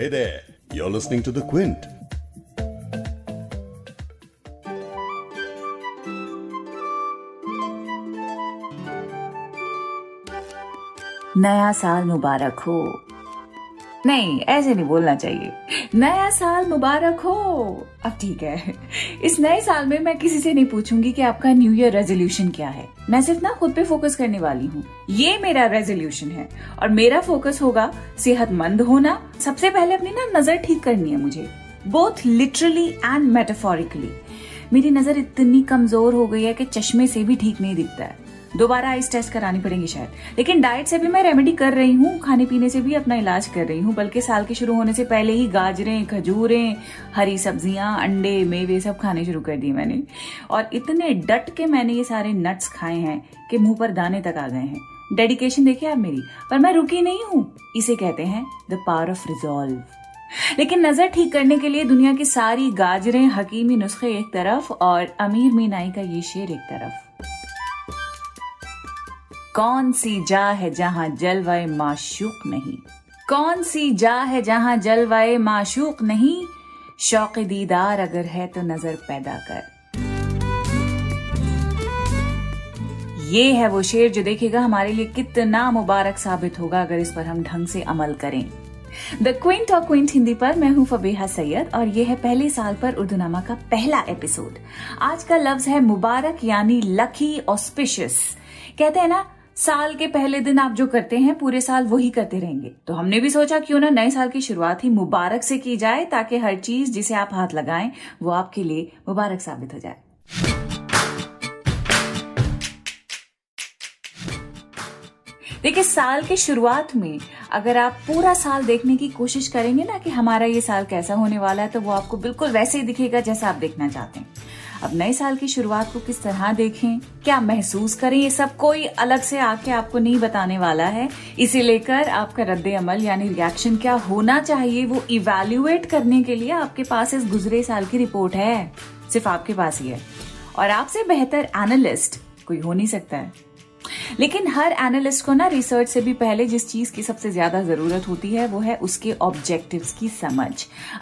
Hey there, you're listening to The Quint. नया साल मुबारक हो नहीं ऐसे नहीं बोलना चाहिए नया साल मुबारक हो। अब ठीक है। इस नए साल में मैं किसी से नहीं पूछूँगी कि आपका न्यू ईयर रेजोल्यूशन क्या है। मैं सिर्फ़ ना खुद पे फोकस करने वाली हूँ। ये मेरा रेजोल्यूशन है। और मेरा फोकस होगा सेहतमंद होना। सबसे पहले अपनी ना नज़र ठीक करनी है मुझे। बोथ लिटरली एंड मेटाफोरिकली मेरी नज़र इतनी कमज़ोर हो गई है कि चश्मे से भी ठीक नहीं दिखता है। दोबारा आइस टेस्ट करानी पड़ेगी शायद। लेकिन डाइट से भी मैं रेमेडी कर रही हूँ, खाने पीने से भी अपना इलाज कर रही हूँ, बल्कि साल के शुरू होने से पहले ही गाजरें, खजूरें, हरी सब्ज़ियाँ, अंडे, मेवे सब खाने शुरू कर दिए मैंने। और इतने डट के मैंने ये सारे नट्स खाए हैं कि मुँह पर दाने तक आ गए हैं। डेडिकेशन देखिए आप मेरी। पर मैं रुकी नहीं हूँ, इसे कहते हैं द पावर ऑफ़ रिजॉल्व लेकिन नज़र ठीक करने के लिए दुनिया की सारी गाजरें, हकीमी नुस्खे एक तरफ़ और अमीर मीनाई का ये शेर एक तरफ़। कौन सी जा है जहाँ जलवाए माशूक नहीं? कौन सी जा है जहाँ जलवाए माशूक नहीं? शौक दीदार अगर है तो नज़र पैदा कर। ये है वो शेर जो देखेगा हमारे लिए कितना मुबारक साबित होगा अगर इस पर हम ढंग से अमल करें। द क्विंट और क्विंट हिंदी पर मैं हूँ फबीहा सैयद और ये है पहले साल पर उर्दूनामा का पहला एपिसोड आज का लफ्ज है मुबारक यानी लकी ऑस्पिशियस कहते हैं ना साल के पहले दिन आप जो करते हैं, पूरे साल वही करते रहेंगे। तो हमने भी सोचा क्यों ना नए साल की शुरुआत ही मुबारक से की जाए, ताकि हर चीज़ जिसे आप हाथ लगाएँ, वो आपके लिए मुबारक साबित हो जाए। देखिए, साल के शुरुआत में अगर आप पूरा साल देखने की कोशिश करेंगे ना कि हमारा ये साल कैसा होने वाला है तो वो आपको बिल्कुल वैसे ही दिखेगा जैसा आप देखना चाहते हैं। अब नए साल की शुरुआत को किस तरह देखें? क्या महसूस करें ये सब? कोई अलग से आके आपको नहीं बताने वाला है। इसे लेकर आपका रद्द अमल यानी रिएक्शन क्या होना चाहिए, वो इवेल्युएट करने के लिए आपके पास इस गुजरे साल की रिपोर्ट है। सिर्फ़ आपके पास ही है। और आपसे बेहतर एनालिस्ट कोई हो नहीं सकता है। लेकिन हर एनालिस्ट को ना रिसर्च से भी पहले जिस चीज़ की सबसे ज़्यादा ज़रूरत होती है, वो है उसके ऑब्जेक्टिव्स की समझ।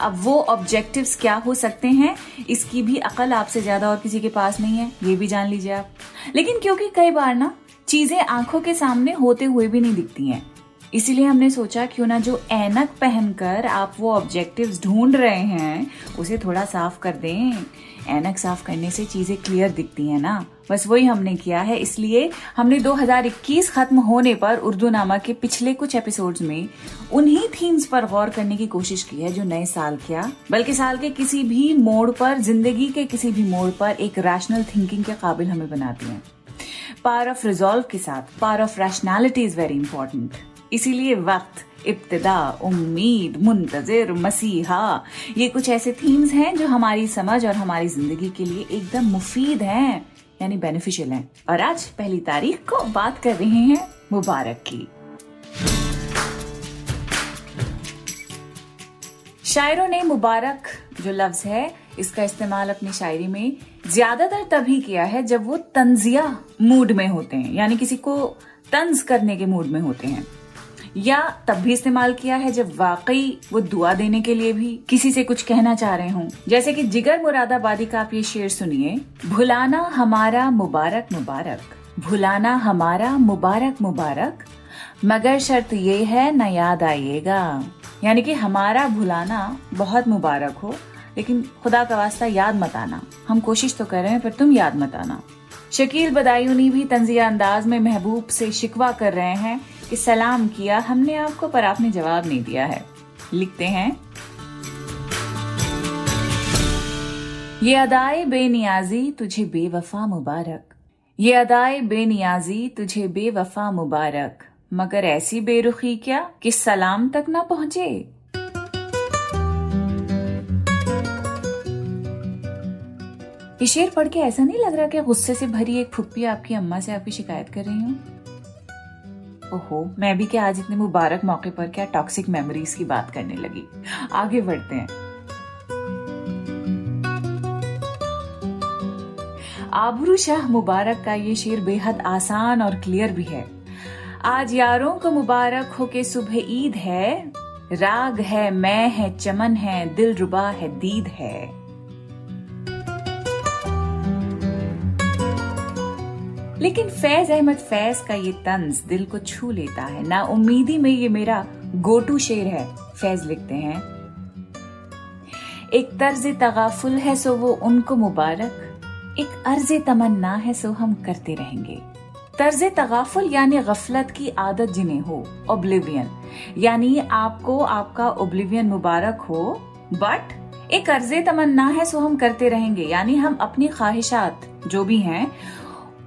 अब वो ऑब्जेक्टिव्स क्या हो सकते हैं, इसकी भी अकल आपसे ज़्यादा और किसी के पास नहीं है, ये भी जान लीजिए आप। लेकिन क्योंकि कई बार ना, चीज़ें आँखों के सामने होते हुए भी नहीं दिखती हैं। इसीलिए हमने सोचा क्यों ना जो ऐनक पहनकर आप वो ऑब्जेक्टिव्स ढूंढ रहे हैं, उसे थोड़ा साफ़ कर दें। ऐनक साफ़ करने से चीज़ें क्लियर दिखती हैं ना। बस वही हमने किया है। इसलिए हमने 2021 खत्म होने पर उर्दू नामा के पिछले कुछ एपिसोड्स में उन्हीं थीम्स पर गौर करने की कोशिश की है जो नए साल क्या। बल्कि साल के किसी भी मोड़ पर, ज़िंदगी के किसी भी मोड़ पर एक रैशनल थिंकिंग के काबिल हमें बनाती हैं। पावर ऑफ़ रिजॉल्व के साथ power of rationality is very important इसीलिए वक्त, इब्तदा, उम्मीद, मुंतजर, मसीहा, ये कुछ ऐसे थीम्स हैं जो हमारी समझ और हमारी ज़िंदगी के लिए एकदम मुफीद हैं। यानी बेनिफिशियल हैं। और आज पहली तारीख को बात कर रहे हैं मुबारक की। शायरों ने मुबारक जो लफ्ज है, इसका इस्तेमाल अपनी शायरी में ज़्यादातर तभी किया है जब वो तंजिया मूड में होते हैं, यानी किसी को तंज करने के मूड में होते हैं। या तब भी इस्तेमाल किया है जब वाकई वो दुआ देने के लिए भी किसी से कुछ कहना चाह रहे हों? जैसे कि जिगर मुरादाबादी का आप ये शेर सुनिए, भुलाना हमारा मुबारक मुबारक, भुलाना हमारा मुबारक मुबारक, मगर शर्त ये है न याद आइएगा यानी कि हमारा भुलाना बहुत मुबारक हो, लेकिन खुदा का वास्ता याद मत आना। हम कोशिश तो कर रहे हैं, पर तुम याद मत आना। शकील बदायूनी भी तंजिया अंदाज में महबूब से शिकवा कर रहे हैं कि सलाम किया, हमने आपको पर आपने जवाब नहीं दिया है। लिखते हैं। ये अदाए बेनियाजी, तुझे बेवफा मुबारक। ये अदाए बेनियाजी, तुझे बेवफा मुबारक। मगर ऐसी बेरुखी क्या कि सलाम तक ना पहुँचे? ये शेर पढ़ के ऐसा नहीं लग रहा कि गुस्से से भरी एक फुप्पी आपकी अम्मा से आपकी शिकायत कर रही हूँ? ओहो, मैं भी क्या आज इतने मुबारक मौके पर क्या टॉक्सिक मेमोरीज की बात करने लगी। आगे बढ़ते हैं। आबरू शाह मुबारक का ये शेर बेहद आसान और क्लियर भी है। आज यारों को मुबारक हो के सुबह ईद है। राग है, मैं है, चमन है दिल रुबा है, दीद है। लेकिन फैज अहमद, फैज का ये तंज दिल को छू लेता है। ना उम्मीदी में ये मेरा गोटू शेर है, फैज लिखते हैं। एक तर्ज तगाफुल है सो वो उनको मुबारक, एक अर्ज़ तमन्ना है सो हम करते रहेंगे। तर्ज तगाफुल यानी गफलत की आदत जिन्हें हो ओब्लिवियन यानी आपको आपका ओब्लिवियन मुबारक हो बट एक अर्ज़ तमन्ना है सो हम करते रहेंगे। यानी हम अपनी ख्वाहिशात जो भी हैं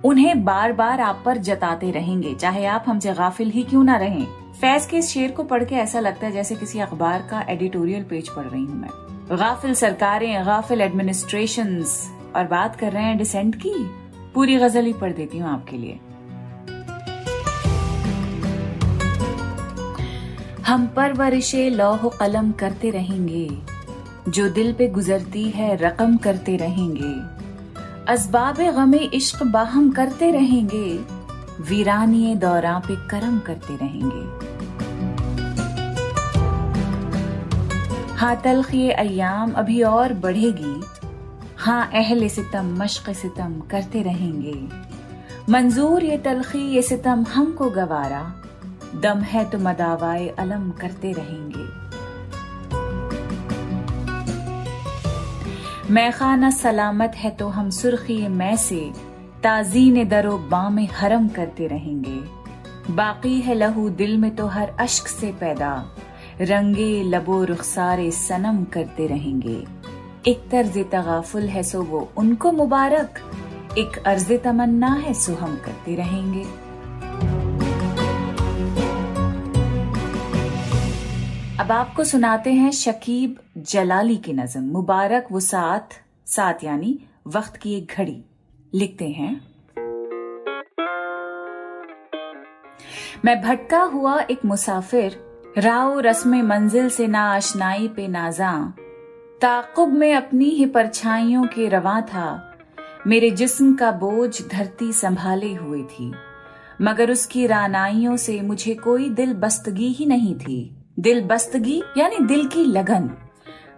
उन्हें बार बार आप पर जताते रहेंगे। चाहे आप हमसे गाफिल ही क्यों ना रहें। फैज के इस शेर को पढ़ के ऐसा लगता है जैसे किसी अखबार का एडिटोरियल पेज पढ़ रही हूँ मैं। गाफिल सरकारें, गाफिल एडमिनिस्ट्रेशन और बात कर रहे हैं डिसेंट की। पूरी गज़ल ही पढ़ देती हूँ आपके लिए। हम परवरिशे लौह कलम करते रहेंगे। जो दिल पे गुजरती है रकम करते रहेंगे। असबाब गमे इश्क बाहम करते रहेंगे वीरानी दौरा पे करम करते रहेंगे। हाँ तलखी अयाम अभी और बढ़ेगी। हाँ अहल सितम, मश्क सितम करते रहेंगे। मंजूर ये तलखी, ये सितम हमको गवारा। दम है तो मदावाए अलम करते रहेंगे। मैं खाना सलामत है तो हम सुर्खी मैं से ताजीन दरो बाम हरम करते रहेंगे। बाकी है लहू दिल में तो हर अश्क से पैदा। रंगे लबो रुखसारे सनम करते रहेंगे। एक तर्ज तगाफुल है सो वो उनको मुबारक। एक अर्ज़ तमन्ना है सो हम करते रहेंगे। अब आपको सुनाते हैं शकीब जलाली की नजम। मुबारक वो साथ साथ यानी वक्त की एक घड़ी। लिखते हैं। मैं भटका हुआ एक मुसाफिर, राव रस्म मंजिल से ना आशनाई पे नाजा ताकुब में अपनी ही परछाइयों के रवा था। मेरे जिस्म का बोझ धरती संभाले हुए थी। मगर उसकी रानाइयों से मुझे कोई दिल बस्तगी ही नहीं थी। दिल बस्तगी यानी दिल की लगन।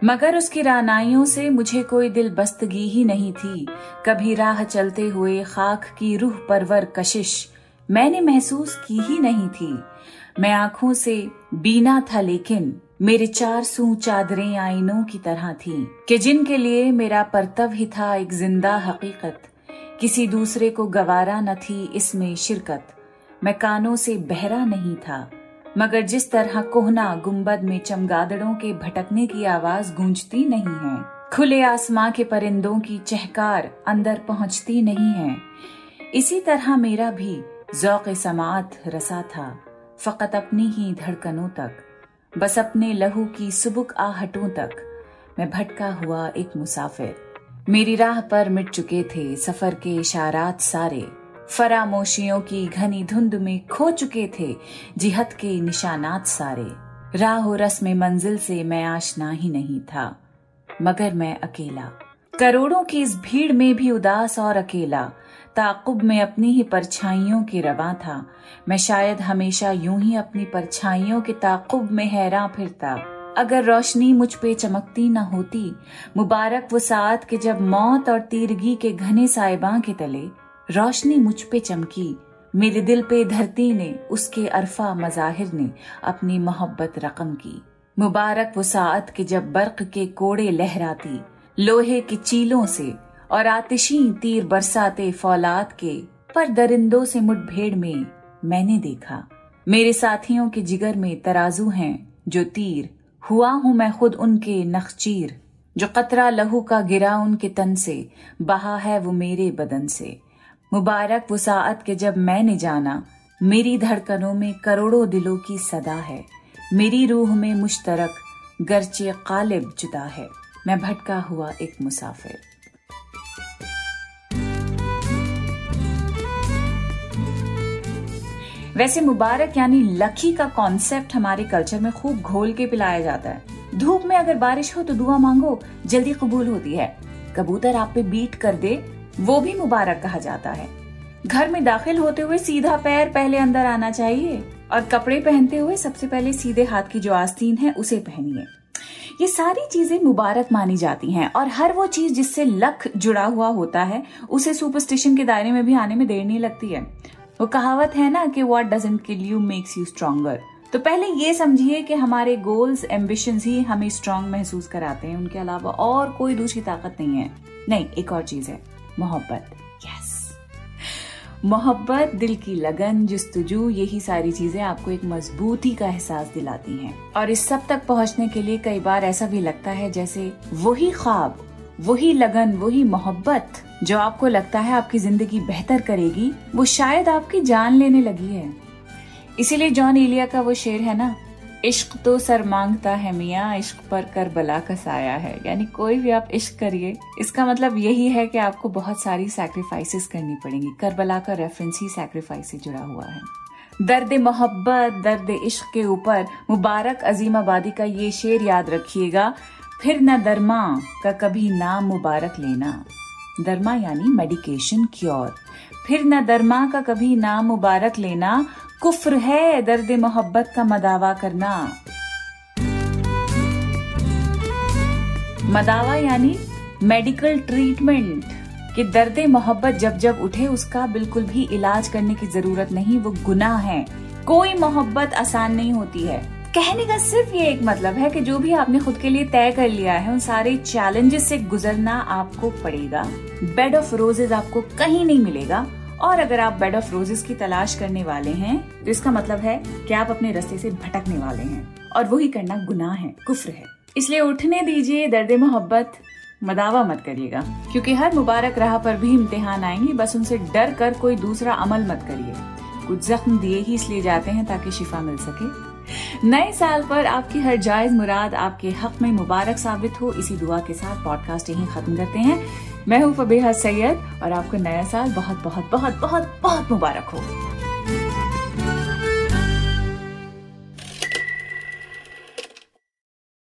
मगर उसकी रानाइयों से मुझे कोई दिल बस्तगी ही नहीं थी। कभी राह चलते हुए खाक की रूह परवर कशिश मैंने महसूस की ही नहीं थी। मैं आँखों से बीना था लेकिन मेरे चार सू चादरें आईनों की तरह थी कि जिनके लिए मेरा परतव ही था एक ज़िंदा हकीकत। किसी दूसरे को गवारा न थी इसमें शिरकत। मैं कानों से बहरा नहीं था। मगर जिस तरह कोहना गुंबद में चमगादड़ों के भटकने की आवाज़ गूंजती नहीं है, खुले आसमां के परिंदों की चहकार अंदर पहुँचती नहीं है, इसी तरह मेरा भी जौक समात रसा था, फकत अपनी ही धड़कनों तक, बस अपने लहू की सुबुक आहटों तक, मैं भटका हुआ एक मुसाफिर। मेरी राह पर मिट चुके थे सफ़र के इशारात सारे। फरामोशियों की घनी धुंध में खो चुके थे, जिहत के निशानात सारे। राह रस में मंजिल से मैं आशना ही नहीं था, मगर मैं अकेला। करोड़ों की इस भीड़ में भी उदास और अकेला, ताकुब में अपनी ही परछाइयों के रवा था। मैं शायद हमेशा यूँ ही अपनी परछाइयों के ताकुब में हैरान फिरता। अगर रोशनी मुझ पे चमकती न होती, मुबारक वो साथ के जब मौत और तीरगी के घने साइबा के तले रोशनी मुझ पे चमकी। मेरे दिल पे धरती ने, उसके अरफा मजाहिर ने अपनी मोहब्बत रकम की। मुबारक वो सात के जब बर्क के कोड़े लहराती। लोहे की चीलों से और आतिशी तीर बरसाते फौलाद के पर दरिंदों से मुठभेड़ में मैंने देखा। मेरे साथियों के जिगर में तराजू हैं, जो तीर। हुआ हूँ मैं खुद उनके नखचीर। जो कतरा लहू का गिरा उनके तन से, बहा है वो मेरे बदन से। मुबारक वसात के जब मैंने जाना, मेरी धड़कनों में करोड़ों दिलों की सदा है। मेरी रूह में मुश्तरक, गर्चे कालिब जुदा है। मैं भटका हुआ एक मुसाफिर। वैसे मुबारक यानी लकी का कॉन्सेप्ट हमारे कल्चर में खूब घोल के पिलाया जाता है। धूप में अगर बारिश हो तो दुआ मांगो, जल्दी कबूल होती है। कबूतर आप पे बीट कर दे वो भी मुबारक कहा जाता है। घर में दाखिल होते हुए सीधा पैर पहले अंदर आना चाहिए और कपड़े पहनते हुए सबसे पहले सीधे हाथ की जो आस्तीन है, उसे पहनिए। ये सारी चीज़ें मुबारक मानी जाती हैं और हर वो चीज़ जिससे लक जुड़ा हुआ होता है, उसे सुपरस्टिशन के दायरे में भी आने में देर नहीं लगती है। वो कहावत है ना कि what doesn't kill you makes you stronger तो पहले ये समझिए कि हमारे गोल्स एम्बिशन ही हमें स्ट्रांग महसूस कराते हैं। उनके अलावा और कोई दूसरी ताकत नहीं है। नहीं, एक और चीज़ है। मोहब्बत। यस मोहब्बत, दिल की लगन, जस्तजू, यही सारी चीज़ें आपको एक मजबूती का एहसास दिलाती हैं। और इस सब तक पहुँचने के लिए कई बार ऐसा भी लगता है जैसे वही ख्वाब, वही लगन, वही मोहब्बत जो आपको लगता है आपकी ज़िंदगी बेहतर करेगी, वो शायद आपकी जान लेने लगी है। इसीलिए जॉन एलिया का वो शेर है ना इश्क तो सर माँगता है मियाँ, इश्क पर कर बला का साया है। यानी कोई भी आप इश्क करिए, इसका मतलब यही है कि आपको बहुत सारी सैक्रिफाइसेस करनी पड़ेंगी। करबला का रेफरेंस ही सैक्रिफाइस से जुड़ा हुआ है। दर्द मोहब्बत, दर्द इश्क के ऊपर मुबारक अजीम आबादी का ये शेर याद रखिएगा, फिर न दरमा का कभी नाम मुबारक लेना। दरमा यानी मेडिकेशन क्योर फिर न दरमा का कभी नाम मुबारक लेना कुफ्र है, दर्द मोहब्बत का मदावा करना। मदावा यानी मेडिकल ट्रीटमेंट कि दर्द मोहब्बत जब जब उठे, उसका बिल्कुल भी इलाज करने की ज़रूरत नहीं, वो गुनाह है। कोई मोहब्बत आसान नहीं होती है। कहने का सिर्फ़ ये एक मतलब है कि जो भी आपने खुद के लिए तय कर लिया है, उन सारे चैलेंजेस से गुजरना आपको पड़ेगा। बेड ऑफ़ रोजेज आपको कहीं नहीं मिलेगा। और अगर आप बेड ऑफ़ रोजेस की तलाश करने वाले हैं तो इसका मतलब है कि आप अपने रस्ते से भटकने वाले हैं। और वही करना गुनाह है, कुफ्र है। इसलिए उठने दीजिए, दर्द मोहब्बत। मदावा मत करिएगा। क्योंकि हर मुबारक राह पर भी इम्तिहान आएँगे, बस उनसे डर कर कोई दूसरा अमल मत करिए। कुछ जख्म दिए ही इसलिए जाते हैं ताकि शिफा मिल सके। नए साल पर आपकी हर जायज़ मुराद आपके हक में मुबारक साबित हो। इसी दुआ के साथ पॉडकास्ट यही खत्म करते हैं। मैं हूँ फबीहा सैयद और आपको नया साल बहुत बहुत बहुत बहुत बहुत मुबारक हो।